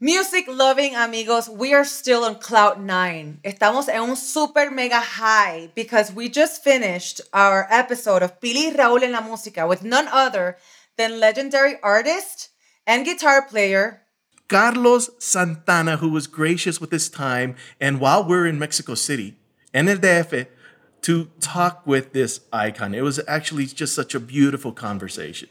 Music loving amigos, we are still on cloud nine. Estamos en un super mega high because we just finished our episode of Pili Raúl en la música with none other than legendary artist and guitar player Carlos Santana, who was gracious with his time, and while we're in Mexico City, en el DF, to talk with this icon. It was actually just such a beautiful conversation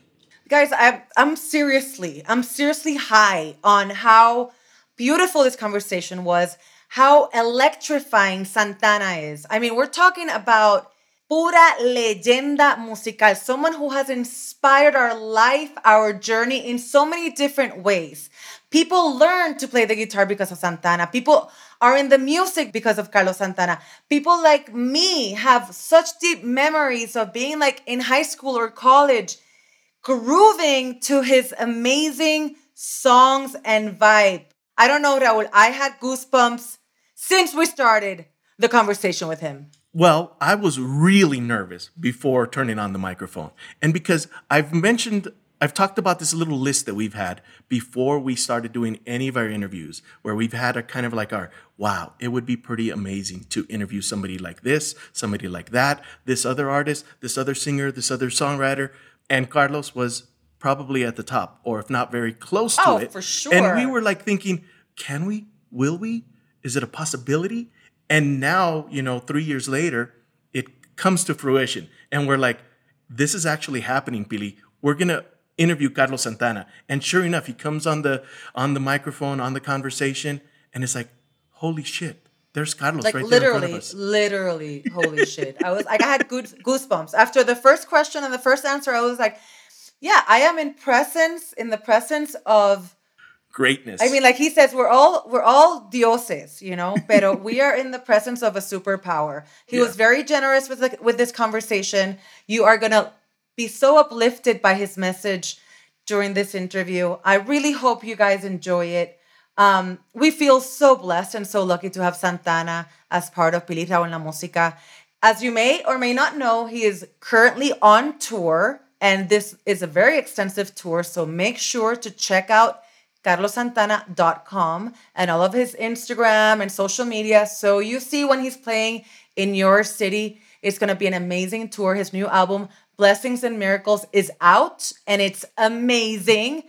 guys I, i'm seriously i'm seriously high on how beautiful this conversation was how electrifying santana is. I mean we're talking about pura leyenda musical someone who has inspired our life our journey in so many different ways. People learn to play the guitar because of santana. People are in the music because of carlos santana. People like me have such deep memories of being like in high school or college grooving to his amazing songs and vibe. I don't know, Raul. I had goosebumps since we started the conversation with him. Well, I was really nervous before turning on the microphone. And because I've mentioned, I've talked about this little list that we've had before we started doing any of our interviews, where we've had a kind of like our, wow, it would be pretty amazing to interview somebody like this, somebody like that, this other artist, this other singer, this other songwriter and Carlos was probably at the top, or if not very close to oh, it. for sure. And we were like thinking, can we? Will we? Is it a possibility? And now, you know, three years later, it comes to fruition, and we're like, this is actually happening, Pili. We're gonna interview Carlos Santana, and sure enough, he comes on the on the microphone, on the conversation, and it's like, holy shit, there's Carlos like right literally, literally, holy shit. I was like, I had good goosebumps after the first question and the first answer. I was like, yeah, I am in presence, in the presence of greatness. I mean, like he says, we're all we're all dioses, you know, pero we are in the presence of a superpower. He yeah. was very generous with the, with this conversation. You are gonna be so uplifted by his message during this interview. I really hope you guys enjoy it. Um, we feel so blessed and so lucky to have Santana as part of Pilita en la Música. As you may or may not know, he is currently on tour, and this is a very extensive tour. So make sure to check out carlossantana.com and all of his Instagram and social media. So you see when he's playing in your city. It's going to be an amazing tour. His new album, Blessings and Miracles, is out and it's amazing.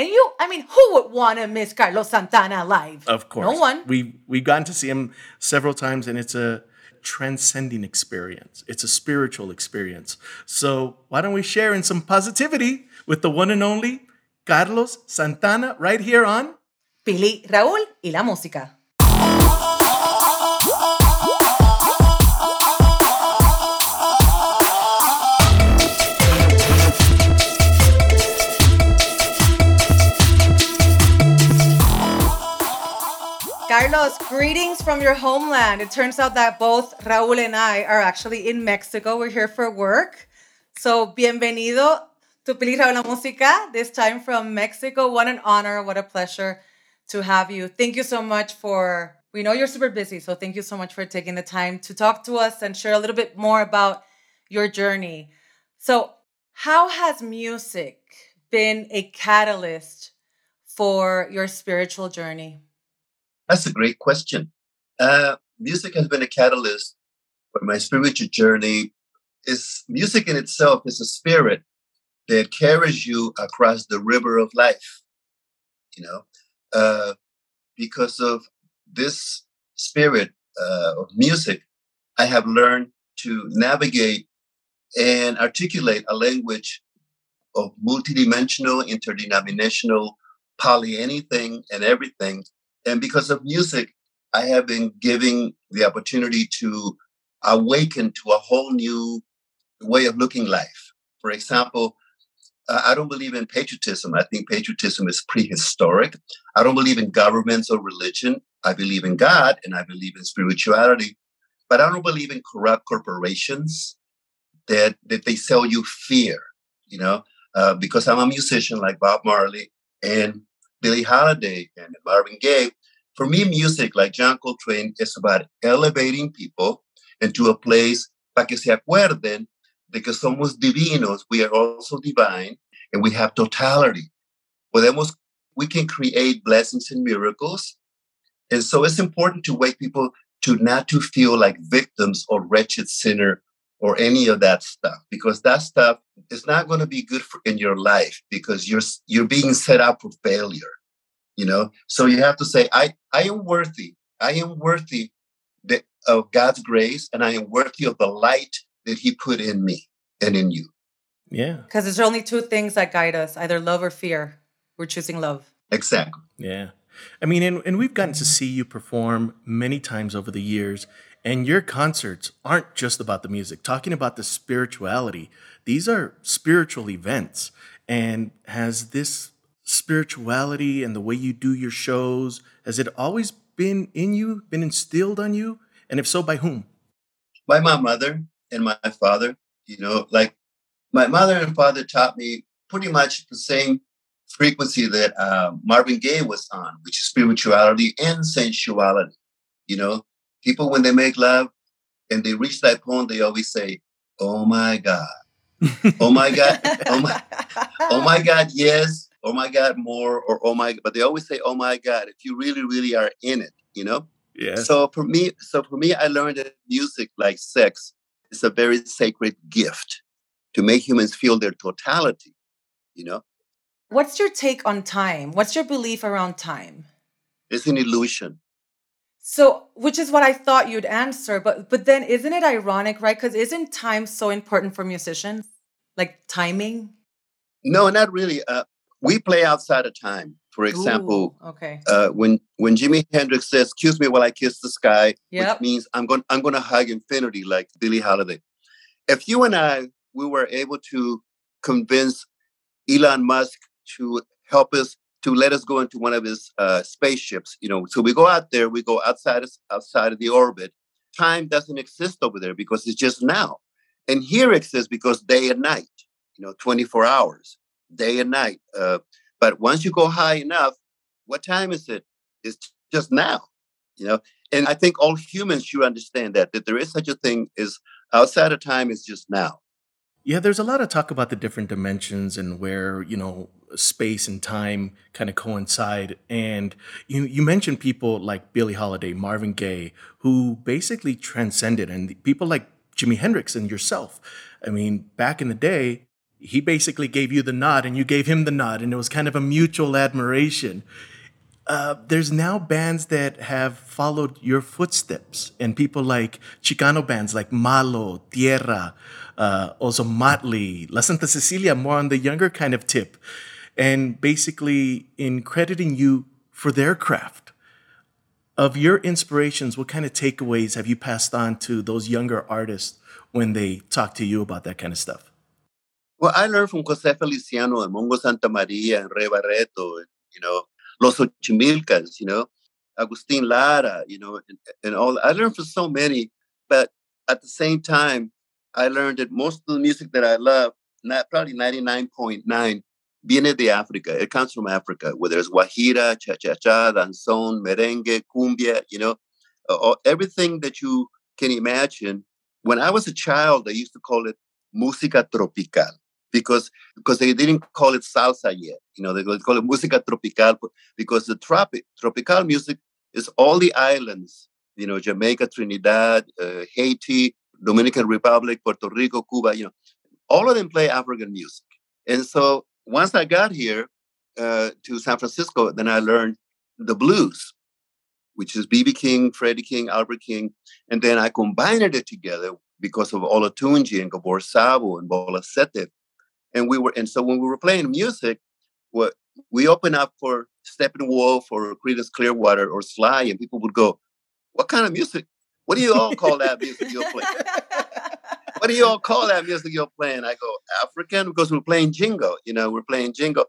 And you, I mean, who would want to miss Carlos Santana live? Of course. No one. We we've gotten to see him several times and it's a transcending experience. It's a spiritual experience. So why don't we share in some positivity with the one and only Carlos Santana right here on Pili Raúl y la música. Greetings from your homeland. It turns out that both Raúl and I are actually in Mexico. We're here for work. So, bienvenido to Pili la Música, this time from Mexico. What an honor, what a pleasure to have you. Thank you so much for, we know you're super busy, so thank you so much for taking the time to talk to us and share a little bit more about your journey. So, how has music been a catalyst for your spiritual journey? That's a great question. Uh, music has been a catalyst for my spiritual journey. Is music in itself is a spirit that carries you across the river of life. You know, uh, because of this spirit uh, of music, I have learned to navigate and articulate a language of multidimensional, interdenominational, poly anything and everything and because of music, I have been giving the opportunity to awaken to a whole new way of looking life. For example, I don't believe in patriotism. I think patriotism is prehistoric. I don't believe in governments or religion. I believe in God and I believe in spirituality. But I don't believe in corrupt corporations that, that they sell you fear, you know, uh, because I'm a musician like Bob Marley and Billie Holiday and Marvin Gaye. For me, music, like John Coltrane, is about elevating people into a place para que se acuerden de que somos divinos, we are also divine, and we have totality. Podemos we can create blessings and miracles. And so it's important to wake people to not to feel like victims or wretched sinner or any of that stuff because that stuff is not going to be good for, in your life because you're you're being set up for failure you know? So you have to say i i am worthy. I am worthy the, of god's grace and i am worthy of the light that he put in me and in you. Yeah. Because there's only two things that guide us either love or fear. We're choosing love. Exactly. Yeah. I mean and, and we've gotten to see you perform many times over the years and your concerts aren't just about the music, talking about the spirituality. These are spiritual events. And has this spirituality and the way you do your shows, has it always been in you, been instilled on you? And if so, by whom? By my mother and my father. You know, like my mother and father taught me pretty much the same frequency that uh, Marvin Gaye was on, which is spirituality and sensuality. You know, people when they make love and they reach that point, they always say, "Oh my God, oh my God, oh my, oh my God, yes, oh my God, more, or oh my." But they always say, "Oh my God," if you really, really are in it, you know. Yeah. So for me, so for me, I learned that music, like sex, is a very sacred gift to make humans feel their totality. You know. What's your take on time? What's your belief around time? It's an illusion. So, which is what I thought you'd answer, but but then isn't it ironic, right? Because isn't time so important for musicians, like timing? No, not really. Uh, we play outside of time. For example, Ooh, okay. uh, when when Jimi Hendrix says "Excuse me while I kiss the sky," Yep. which means I'm going I'm going to hug infinity, like Billie Holiday. If you and I we were able to convince Elon Musk to help us to let us go into one of his uh, spaceships. You know, so we go out there, we go outside of, outside of the orbit. Time doesn't exist over there because it's just now, and here exists because day and night. You know, twenty four hours, day and night. Uh, but once you go high enough, what time is it? It's just now. You know, and I think all humans should understand that that there is such a thing as outside of time is just now. Yeah, there's a lot of talk about the different dimensions and where, you know, space and time kind of coincide. And you you mentioned people like Billie Holiday, Marvin Gaye, who basically transcended and people like Jimi Hendrix and yourself. I mean, back in the day, he basically gave you the nod and you gave him the nod and it was kind of a mutual admiration. Uh, there's now bands that have followed your footsteps and people like Chicano bands like Malo, Tierra, uh, also Motley, La Santa Cecilia, more on the younger kind of tip, and basically in crediting you for their craft. Of your inspirations, what kind of takeaways have you passed on to those younger artists when they talk to you about that kind of stuff? Well, I learned from Jose Feliciano and Mongo Santa Maria and Ray Barretto, and, you know, Los Ochimilcas, you know, Agustin Lara, you know, and, and all. I learned from so many, but at the same time, I learned that most of the music that I love, not probably 99.9, viene de Africa. It comes from Africa, whether it's guajira, cha-cha-cha, danzón, merengue, cumbia, you know, uh, everything that you can imagine. When I was a child, they used to call it música tropical because because they didn't call it salsa yet. You know, they call it música tropical because the tropic tropical music is all the islands. You know, Jamaica, Trinidad, uh, Haiti, Dominican Republic, Puerto Rico, Cuba, you know, all of them play African music. And so once I got here uh, to San Francisco, then I learned the blues, which is B.B. King, Freddie King, Albert King. And then I combined it together because of Olatunji and Gabor Szabo and Bola Sete. And we were, and so when we were playing music, what we opened up for Steppenwolf or Creedence Clearwater or Sly, and people would go, "What kind of music what do you all call that music you're playing? what do you all call that music you're playing? I go, African, because we're playing jingo. You know, we're playing jingo.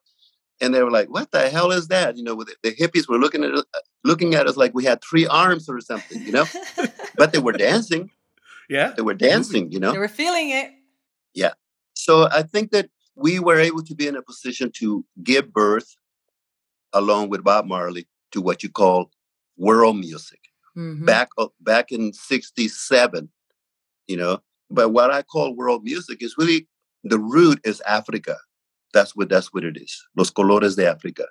And they were like, "What the hell is that?" You know, the, the hippies were looking at us, looking at us like we had three arms or something. You know, but they were dancing. Yeah, they were dancing. You know, they were feeling it. Yeah. So I think that we were able to be in a position to give birth, along with Bob Marley, to what you call world music mm-hmm. back back in 67 you know but what i call world music is really the root is africa that's what that's what it is los colores de africa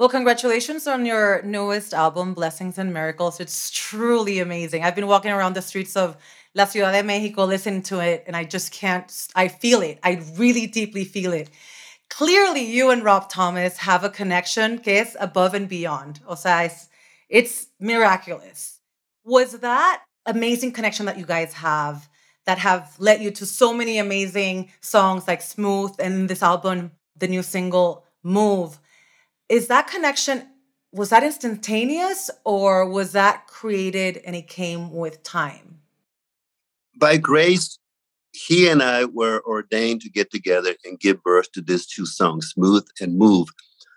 Well, congratulations on your newest album, Blessings and Miracles. It's truly amazing. I've been walking around the streets of La Ciudad de Mexico listening to it, and I just can't, I feel it. I really deeply feel it. Clearly, you and Rob Thomas have a connection que above and beyond. O sea, it's, it's miraculous. Was that amazing connection that you guys have that have led you to so many amazing songs like Smooth and this album, the new single, Move? is that connection was that instantaneous or was that created and it came with time by grace he and i were ordained to get together and give birth to these two songs smooth and move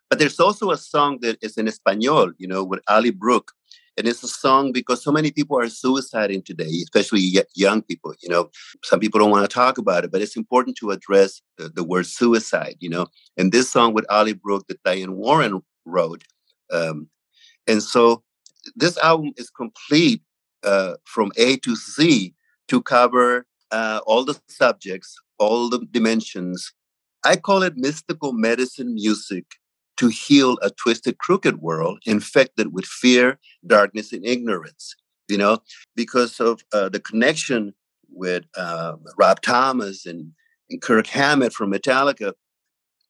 but there's also a song that is in espanol you know with Ally Brooke and it's a song because so many people are suiciding today especially young people you know? Some people don't want to talk about it but it's important to address the, the word suicide you know? And this song with Ally Brooke that diane warren wrote um, and so this album is complete uh, from a to z to cover uh, all the subjects all the dimensions. I call it mystical medicine music to heal a twisted, crooked world infected with fear, darkness, and ignorance. You know, because of uh, the connection with uh, Rob Thomas and, and Kirk Hammett from Metallica,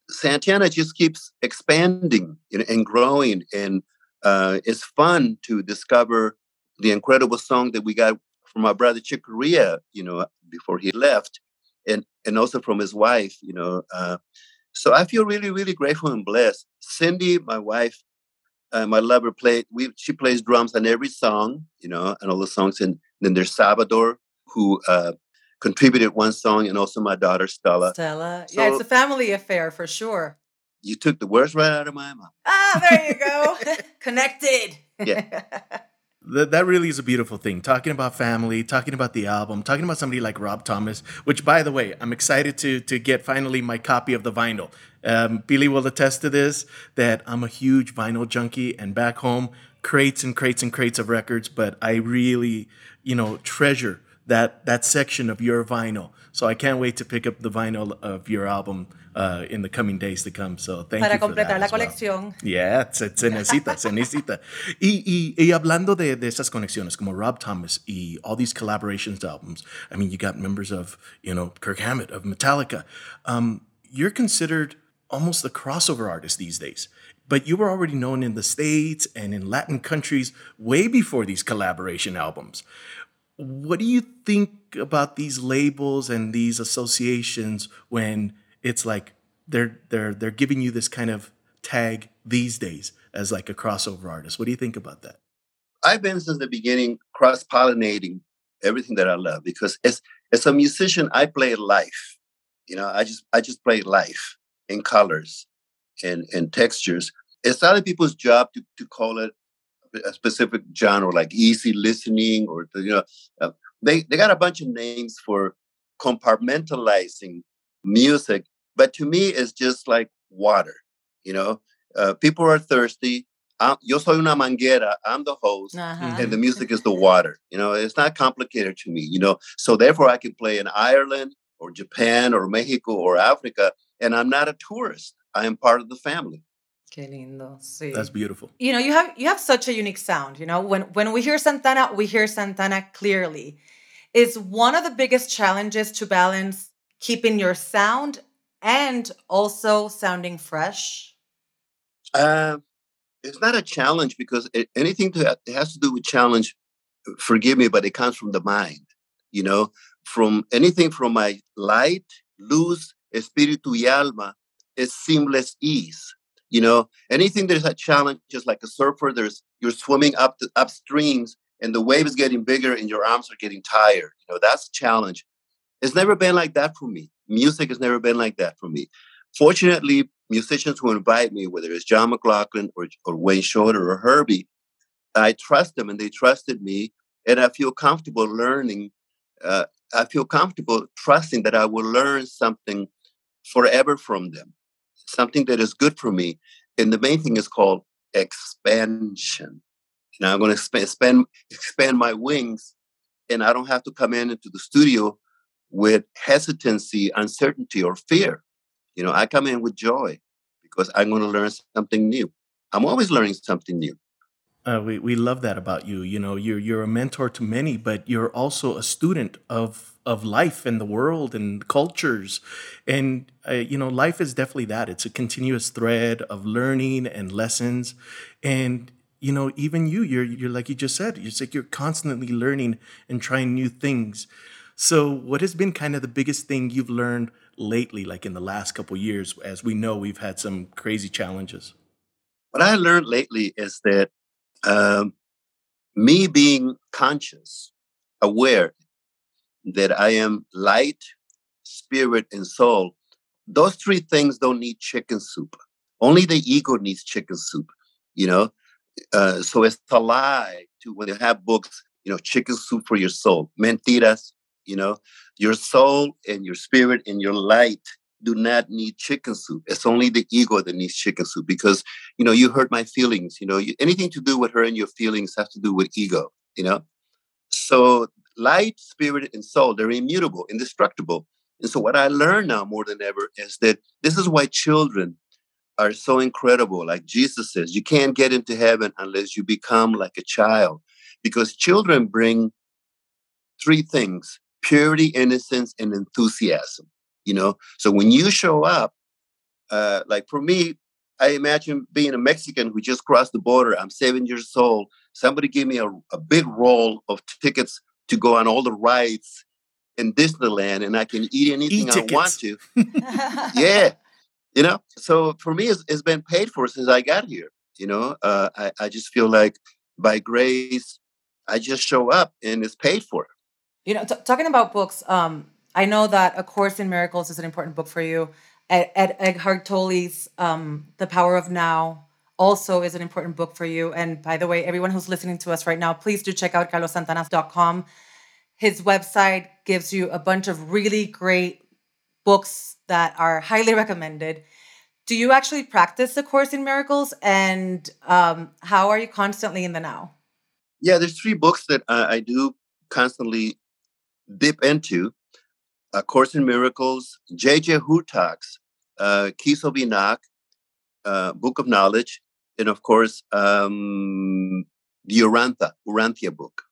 Santana just keeps expanding and growing. And uh, it's fun to discover the incredible song that we got from our brother Chick Corea, you know, before he left, and and also from his wife, you know, uh, so I feel really, really grateful and blessed. Cindy, my wife, uh, my lover, played. We she plays drums on every song, you know, and all the songs. And then there's Salvador, who uh, contributed one song, and also my daughter Stella. Stella, so, yeah, it's a family affair for sure. You took the words right out of my mouth. Ah, there you go. Connected. Yeah. that, that really is a beautiful thing. Talking about family, talking about the album, talking about somebody like Rob Thomas, which, by the way, I'm excited to to get finally my copy of the vinyl. Um, Billy will attest to this that I'm a huge vinyl junkie, and back home, crates and crates and crates of records. But I really, you know, treasure that that section of your vinyl. So I can't wait to pick up the vinyl of your album uh, in the coming days to come. So thank Para you for completar that la colección. Well. Yeah, se, se necesita, se necesita. Y, y, y hablando de, de esas conexiones, como Rob Thomas y all these collaborations albums, I mean, you got members of, you know, Kirk Hammett of Metallica. Um, you're considered almost the crossover artist these days. But you were already known in the States and in Latin countries way before these collaboration albums. What do you think about these labels and these associations when it's like they're they're they're giving you this kind of tag these days as like a crossover artist. What do you think about that? I've been since the beginning cross pollinating everything that I love because as as a musician I play life. You know, I just I just play life in colors and and textures. It's other people's job to to call it a specific genre like easy listening or you know uh, they they got a bunch of names for compartmentalizing music but to me, it's just like water. You know, uh, people are thirsty. I'm, yo soy una manguera. I'm the host, uh-huh. and the music is the water. You know, it's not complicated to me. You know, so therefore I can play in Ireland or Japan or Mexico or Africa, and I'm not a tourist. I am part of the family. Qué lindo. Sí. That's beautiful. You know, you have you have such a unique sound. You know, when when we hear Santana, we hear Santana clearly. It's one of the biggest challenges to balance keeping your sound and also sounding fresh? Uh, it's not a challenge because it, anything that has to do with challenge, forgive me, but it comes from the mind. You know, from anything from my light, luz, espíritu y alma is seamless ease. You know, anything there's a challenge, just like a surfer, there's you're swimming up the upstreams and the wave is getting bigger and your arms are getting tired. You know, that's a challenge. It's never been like that for me music has never been like that for me. Fortunately, musicians who invite me, whether it's John McLaughlin or, or Wayne Shorter or Herbie, I trust them and they trusted me, and I feel comfortable learning. Uh, I feel comfortable trusting that I will learn something forever from them, something that is good for me. And the main thing is called expansion. You know, I'm going to expand, expand, expand my wings, and I don't have to come in into the studio with hesitancy, uncertainty, or fear. You know, I come in with joy because I'm going to learn something new. I'm always learning something new. Uh, we, we love that about you. You know, you're you're a mentor to many, but you're also a student of of life and the world and cultures, and uh, you know, life is definitely that. It's a continuous thread of learning and lessons, and you know, even you, you're you're like you just said, it's like you're constantly learning and trying new things. So, what has been kind of the biggest thing you've learned lately, like in the last couple years? As we know, we've had some crazy challenges. What I learned lately is that um, me being conscious, aware that I am light, spirit, and soul, those three things don't need chicken soup. Only the ego needs chicken soup, you know? Uh, so it's a lie to when you have books, you know, chicken soup for your soul. Mentiras, you know, your soul and your spirit and your light do not need chicken soup. It's only the ego that needs chicken soup because, you know, you hurt my feelings. You know, you, anything to do with hurting your feelings has to do with ego, you know? So light, spirit, and soul, they're immutable, indestructible. And so what I learn now more than ever is that this is why children are so incredible. Like Jesus says, you can't get into heaven unless you become like a child because children bring three things purity, innocence, and enthusiasm you know? So when you show up uh, like for me i imagine being a mexican who just crossed the border i'm seven years old somebody gave me a, a big roll of tickets to go on all the rides in disneyland and i can eat anything i want to. Yeah you know? So for me it's, it's been paid for since i got here you know? Uh, I, I just feel like by grace i just show up and it's paid for. You know t- talking about books um I know that A Course in Miracles is an important book for you. Ed, Ed Eckhart Tolle's um, The Power of Now also is an important book for you. And by the way, everyone who's listening to us right now, please do check out carlossantana.com. His website gives you a bunch of really great books that are highly recommended. Do you actually practice the Course in Miracles? And um, how are you constantly in the now? Yeah, there's three books that uh, I do constantly dip into. A Course in Miracles, J.J. Hurtak's uh, of uh, Book of Knowledge, and of course, um, the Urantia, Urantia book.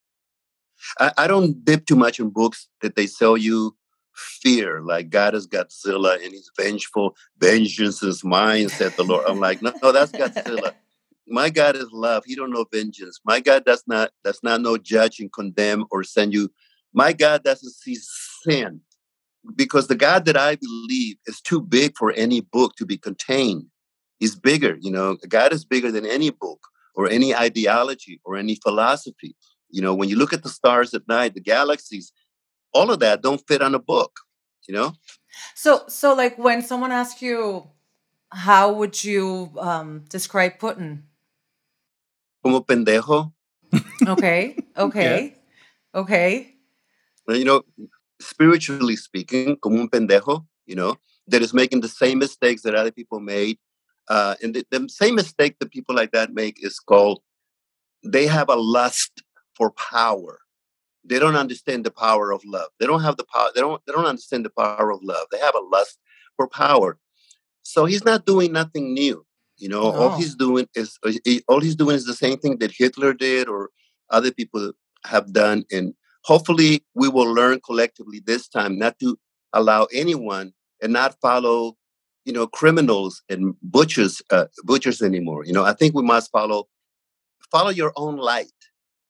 I, I don't dip too much in books that they sell you fear, like God is Godzilla and he's vengeful. Vengeance is mine, said the Lord. I'm like, no, no, that's Godzilla. My God is love. He don't know vengeance. My God does not does not know judge and condemn or send you. My God doesn't see sin because the God that I believe is too big for any book to be contained. He's bigger, you know, God is bigger than any book or any ideology or any philosophy. You know, when you look at the stars at night, the galaxies, all of that don't fit on a book, you know? So so like when someone asks you how would you um describe Putin? Como pendejo. Okay. Okay. yeah. Okay. You know, spiritually speaking, como un pendejo, you know, that is making the same mistakes that other people made. Uh, and the, the same mistake that people like that make is called they have a lust for power. They don't understand the power of love. They don't have the power. They don't. They don't understand the power of love. They have a lust for power. So he's not doing nothing new. You know, no. all he's doing is all he's doing is the same thing that Hitler did or other people have done in hopefully we will learn collectively this time not to allow anyone and not follow you know criminals and butchers uh, butchers anymore. You know i think we must follow follow your own light.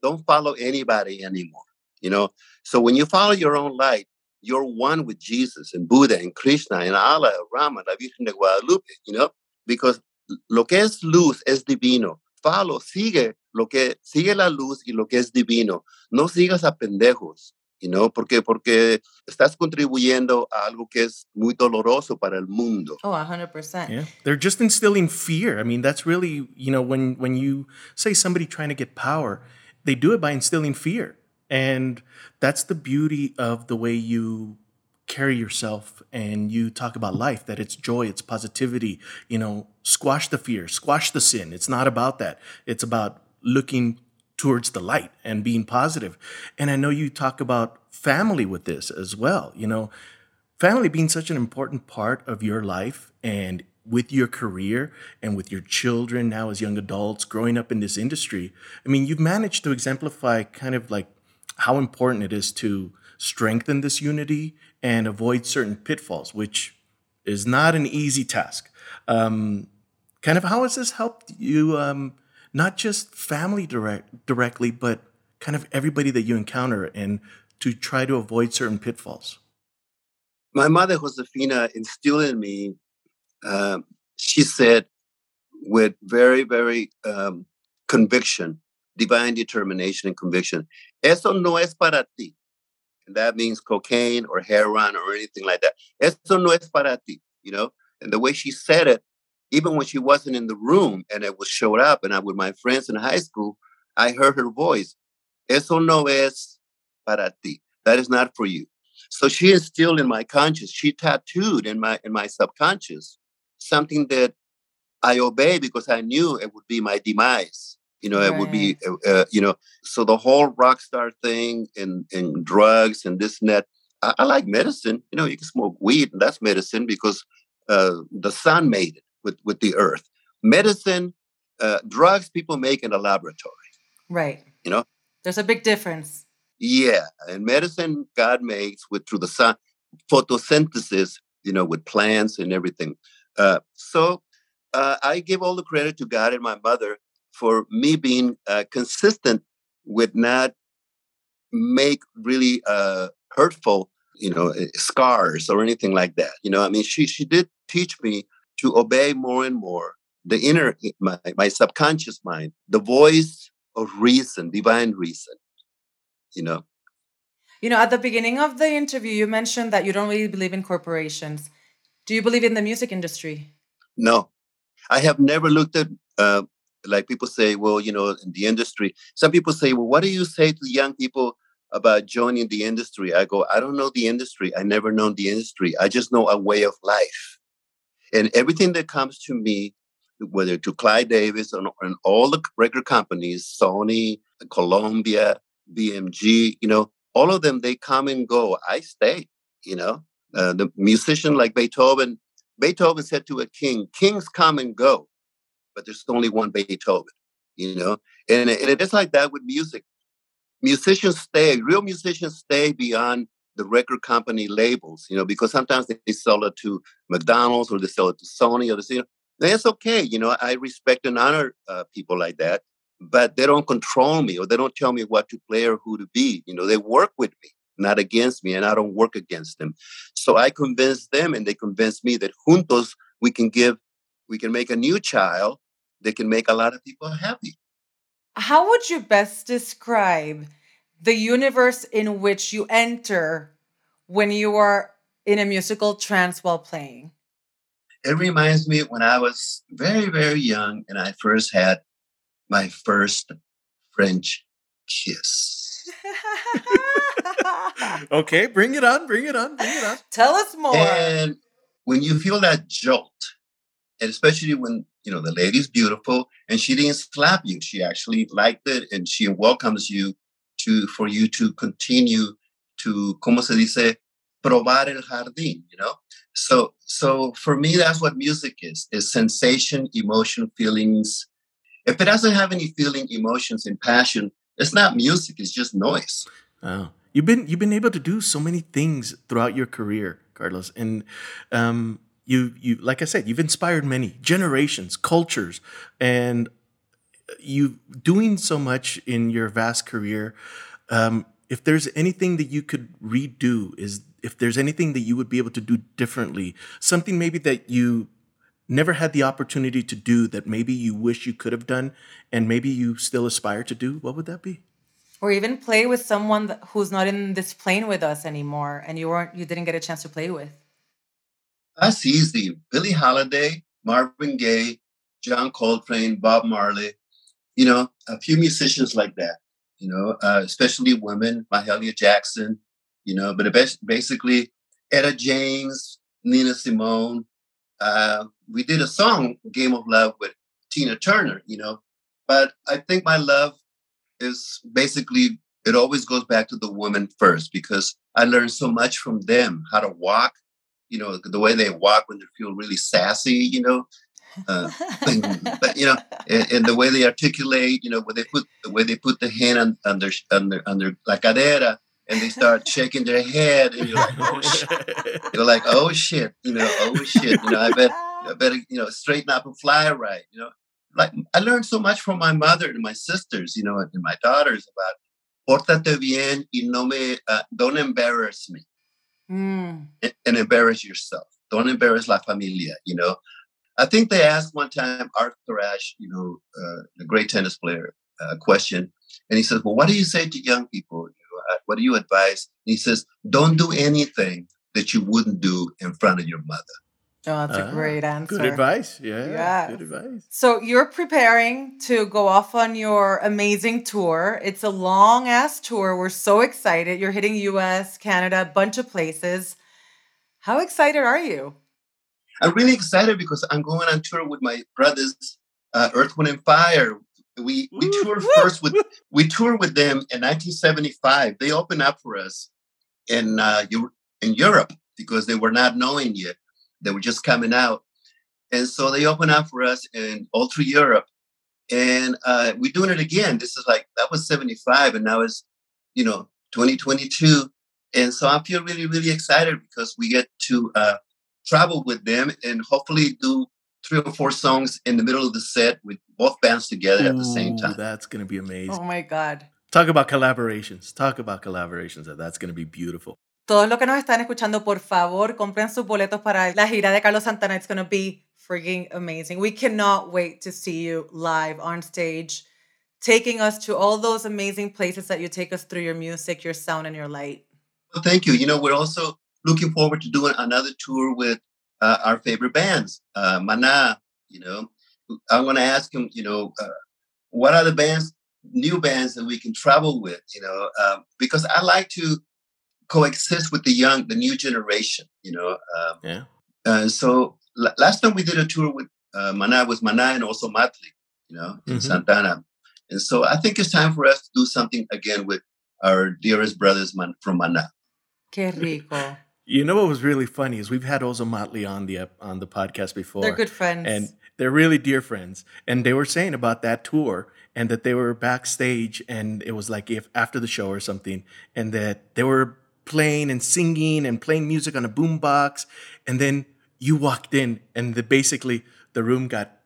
Don't follow anybody anymore you know? So when you follow your own light you're one with jesus and buddha and krishna and allah rama la virgen de guadalupe you know? Because lo que es luz es divino. Follow sigue lo que sigue la luz y lo que es divino. No sigas a pendejos, you know, porque porque estás contribuyendo a algo que es muy doloroso para el mundo. Oh, 100%. Yeah. They're just instilling fear. I mean, that's really, you know, when when you say somebody trying to get power, they do it by instilling fear. And that's the beauty of the way you carry yourself and you talk about life that it's joy it's positivity you know squash the fear squash the sin it's not about that it's about looking towards the light and being positive. And I know you talk about family with this as well. You know, family being such an important part of your life and with your career and with your children now as young adults growing up in this industry, I mean, you've managed to exemplify kind of like how important it is to strengthen this unity and avoid certain pitfalls, which is not an easy task. Um, kind of how has this helped you, um, not just family direct, directly, but kind of everybody that you encounter and to try to avoid certain pitfalls? My mother, Josefina, instilled in me, um, she said, with very, very um, conviction, divine determination and conviction, eso no es para ti. And that means cocaine or heroin or anything like that. Eso no es para ti, you know? And the way she said it, even when she wasn't in the room and it was showed up and I with my friends in high school, I heard her voice. Eso no es para ti. That is not for you. So she instilled in my conscious, she tattooed in my in my subconscious something that I obey because I knew it would be my demise. You know, right. it would be, uh, uh, you know, so the whole rock star thing and, and drugs and this and that. I, I like medicine. You know, you can smoke weed and that's medicine because uh, the sun made it with, with the earth. Medicine, uh, drugs people make in a laboratory. Right. You know, there's a big difference. Yeah, and medicine God makes with through the sun, photosynthesis. You know, with plants and everything. Uh, so uh, I give all the credit to God and my mother for me being uh, consistent with not make really uh, hurtful, you know, eh, scars or anything like that. You know, I mean, she she did teach me to obey more and more the inner my, my subconscious mind, the voice of reason, divine reason you know. You know, at the beginning of the interview, you mentioned that you don't really believe in corporations. Do you believe in the music industry? No, I have never looked at. Uh, like people say, well, you know, in the industry. Some people say, well, what do you say to young people about joining the industry? I go, I don't know the industry. I never known the industry. I just know a way of life, and everything that comes to me, whether to Clive Davis and, and all the record companies, Sony, Columbia, BMG, you know, all of them, they come and go. I stay, you know. Uh, the musician like Beethoven, Beethoven said to a king, kings come and go, but there's only one Beethoven, you know. And, and it is like that with music. Musicians stay, real musicians stay beyond the record company labels, you know, because sometimes they sell it to McDonald's or they sell it to Sony or the, you know, that's okay. You know, I respect and honor uh, people like that but they don't control me or they don't tell me what to play or who to be. You know, they work with me, not against me, and I don't work against them. So I convince them and they convince me that juntos we can give, we can make a new child that can make a lot of people happy. How would you best describe the universe in which you enter when you are in a musical trance while playing? It reminds me when I was very, very young and I first had my first French kiss. okay, bring it on, bring it on, bring it on. Tell us more. And when you feel that jolt, and especially when you know the lady's beautiful and she didn't slap you, she actually liked it and she welcomes you to for you to continue to como se dice probar el jardín, you know. So so for me, that's what music is: is sensation, emotion, feelings, if it doesn't have any feeling, emotions, and passion, it's not music. It's just noise. You've been you've been able to do so many things throughout your career, Carlos, and um, you you like I said, you've inspired many generations, cultures, and you doing so much in your vast career. Um, if there's anything that you could redo, is if there's anything that you would be able to do differently, something maybe that you never had the opportunity to do that maybe you wish you could have done and maybe you still aspire to do, what would that be? Or even play with someone who's not in this plane with us anymore and you weren't you didn't get a chance to play with. That's easy. Billie Holiday, Marvin Gaye, John Coltrane, Bob Marley, you know, a few musicians like that, you know, uh, especially women, Mahalia Jackson, you know, but basically Etta James, Nina Simone, uh, we did a song, Game of Love, with Tina Turner, you know. But I think my love is basically, it always goes back to the woman first because I learned so much from them how to walk, you know, the way they walk when they feel really sassy, you know. Uh, but you know, and, and, the way they articulate, you know, where they put the way they put the hand on, on their on their on their la cadera, and they start shaking their head, and you're like, oh shit. You're like, oh shit, you know, oh shit, you know, I bet I better, you know, straighten up and fly right, you know. Like I learned so much from my mother and my sisters, you know, and my daughters about pórtate bien y no me, uh, don't embarrass me. Mm. And, and embarrass yourself. Don't embarrass la familia, you know. I think they asked one time Arthur Ashe, you know, uh, the great tennis player, a uh, question, and he says, "Well, what do you say to young people? You know, uh, what do you advise?" And he says, "Don't do anything that you wouldn't do in front of your mother." Oh, that's a ah, great answer. Good advice. Yeah. Yeah. Good advice. So you're preparing to go off on your amazing tour. It's a long ass tour. We're so excited. You're hitting US, Canada, a bunch of places. How excited are you? I'm really excited because I'm going on tour with my brothers, uh, Earth, Wind, and Fire. We we toured first with we toured with them in 1975. They opened up for us in uh, in Europe because they were not knowing yet. They were just coming out. And so they opened up for us in all through Europe. And uh, we're doing it again. This is like, that was 75, and now it's, you know, 2022. And so I feel really, really excited because we get to uh, travel with them and hopefully do three or four songs in the middle of the set with both bands together Ooh, at the same time. That's going to be oh amazing. Oh my God. Talk about collaborations. Talk about collaborations. That's going to be beautiful. Todos los que nos están escuchando, por favor, compren sus boletos para la gira de Carlos Santana. It's going to be freaking amazing. We cannot wait to see you live on stage, taking us to all those amazing places that you take us through your music, your sound, and your light. Well, thank you. You know, we're also looking forward to doing another tour with uh, our favorite bands, uh, Mana. You know, I'm going to ask him, you know, uh, what are the bands, new bands that we can travel with? You know, um, because I like to coexist with the young, the new generation. You know. Um, yeah. Uh, so l- last time we did a tour with uh, Mana was Mana and also Matli, you know, in mm-hmm. Santana. And so I think it's time for us to do something again with our dearest brothers man- from Mana. Qué rico. You know what was really funny is we've had Ozomatli on the on the podcast before. They're good friends, and they're really dear friends. And they were saying about that tour and that they were backstage, and it was like if after the show or something, and that they were playing and singing and playing music on a boombox. And then you walked in and the, basically the room got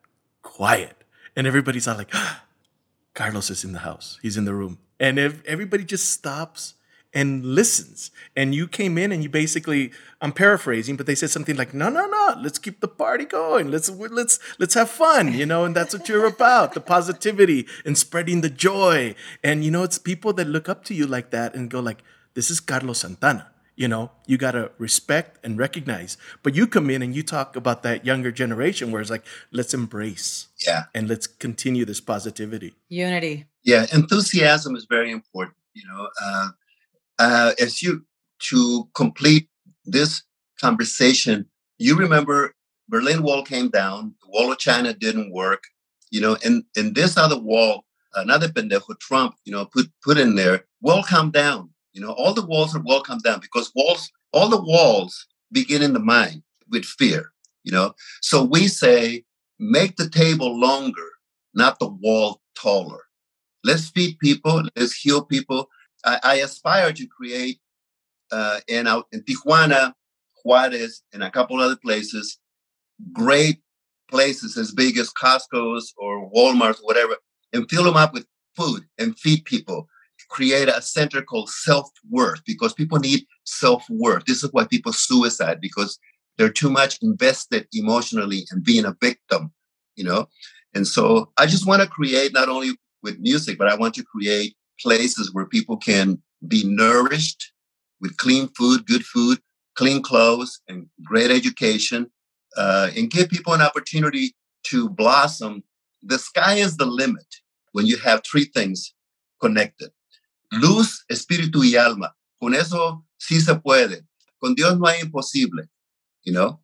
quiet. And everybody's all like, ah, Carlos is in the house. He's in the room. And if everybody just stops and listens. And you came in and you basically, I'm paraphrasing, but they said something like, "No, no, no, let's keep the party going. Let's let's let's have fun, you know." And that's what you're about, the positivity and spreading the joy. And you know, it's people that look up to you like that and go like, this is Carlos Santana. You know, you got to respect and recognize. But you come in and you talk about that younger generation where it's like, let's embrace. Yeah. And let's continue this positivity. Unity. Yeah. Enthusiasm is very important. You know, uh, uh, as you, to complete this conversation, you remember Berlin Wall came down, the Wall of China didn't work, you know, and, and this other wall, another pendejo, Trump, you know, put, put in there, wall come down you know, all the walls are well come down because walls, all the walls begin in the mind with fear. You know, so we say make the table longer, not the wall taller. Let's feed people. Let's heal people. I, I aspire to create uh, in out in Tijuana, Juarez, and a couple other places, great places as big as Costco's or Walmart, or whatever, and fill them up with food and feed people create a center called self-worth because people need self-worth. This is why people suicide because they're too much invested emotionally in being a victim, you know? And so I just want to create not only with music, but I want to create places where people can be nourished with clean food, good food, clean clothes, and great education, uh, and give people an opportunity to blossom. The sky is the limit when you have three things connected luz, espíritu y alma. Con eso sí se puede. Con Dios no hay imposible, you know?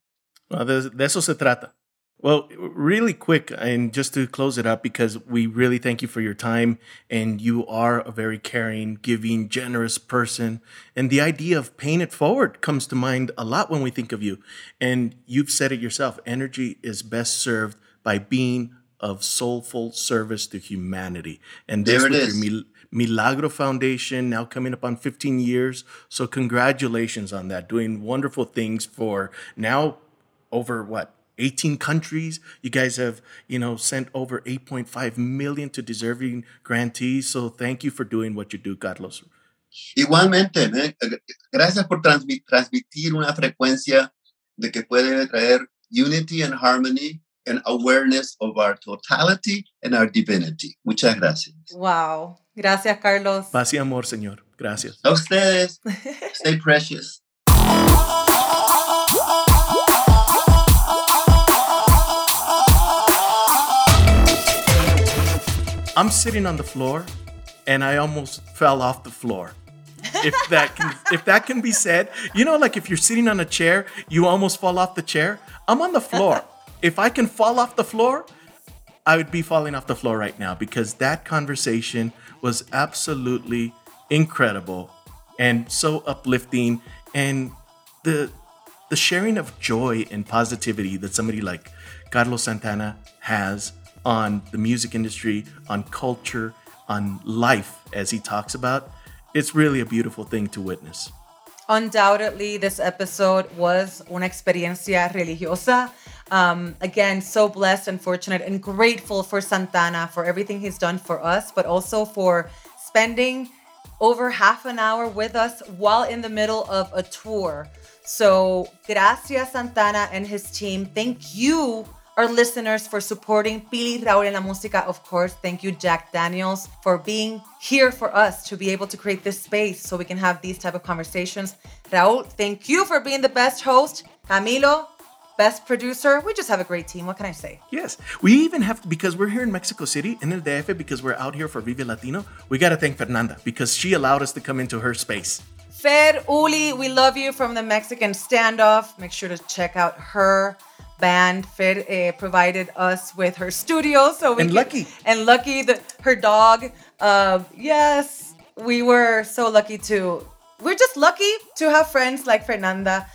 De, de, eso se trata. Well, really quick, and just to close it up, because we really thank you for your time, and you are a very caring, giving, generous person. And the idea of paying it forward comes to mind a lot when we think of you. And you've said it yourself energy is best served by being of soulful service to humanity. And this There it is. Mil- Milagro Foundation now coming up on 15 years. So congratulations on that, doing wonderful things for now over what 18 countries you guys have you know sent over 8.5 million to deserving grantees so thank you for doing what you do carlos Igualmente, ¿eh? gracias por transmi- transmitir una frecuencia de que puede traer unity and harmony and awareness of our totality and our divinity. Muchas gracias. Wow. Gracias, Carlos. paz y amor señor gracias A ustedes, stay precious. I'm sitting on the floor and i almost fell off the floor. If that can if that can be said you know like if you're sitting on a chair you almost fall off the chair. I'm on the floor. If i can fall off the floor I would be falling off the floor right now because that conversation was absolutely incredible and so uplifting. And the the sharing of joy and positivity that somebody like Carlos Santana has on the music industry, on culture, on life as he talks about, it's really a beautiful thing to witness. Undoubtedly, this episode was una experiencia religiosa. Um, again, so blessed and fortunate and grateful for Santana for everything he's done for us, but also for spending over half an hour with us while in the middle of a tour. So, gracias, Santana and his team. Thank you, our listeners, for supporting Pili Raúl en la música. Of course, thank you, Jack Daniels, for being here for us to be able to create this space so we can have these type of conversations. Raúl, thank you for being the best host. Camilo, best producer. We just have a great team. What can I say? Yes, we even have because we're here in Mexico City in el DF because we're out here for Vive Latino. We got to thank Fernanda because she allowed us to come into her space. Fer Uli, we love you from the Mexican standoff. Make sure to check out her band. Fer eh, provided us with her studio, so we And Lucky. and Lucky, the, her dog. Uh, yes, we were so lucky to. We're just lucky to have friends like Fernanda,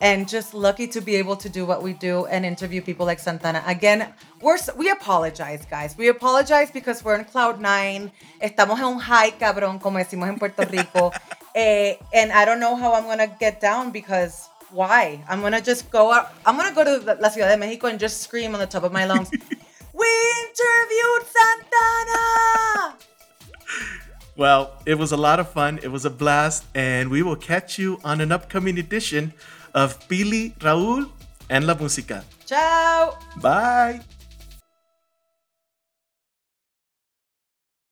and just lucky to be able to do what we do and interview people like Santana. Again, we're we apologize, guys. We apologize because we're in cloud nine. Estamos en un high, cabrón, como decimos en Puerto Rico. Eh, and I don't know how I'm gonna get down because why? I'm gonna just go out. I'm gonna go to la Ciudad de Mexico and just scream on the top of my lungs. we interviewed Santana. Well, it was a lot of fun. It was a blast, and we will catch you on an upcoming edition of Pili Raúl and La Música. Ciao. Bye.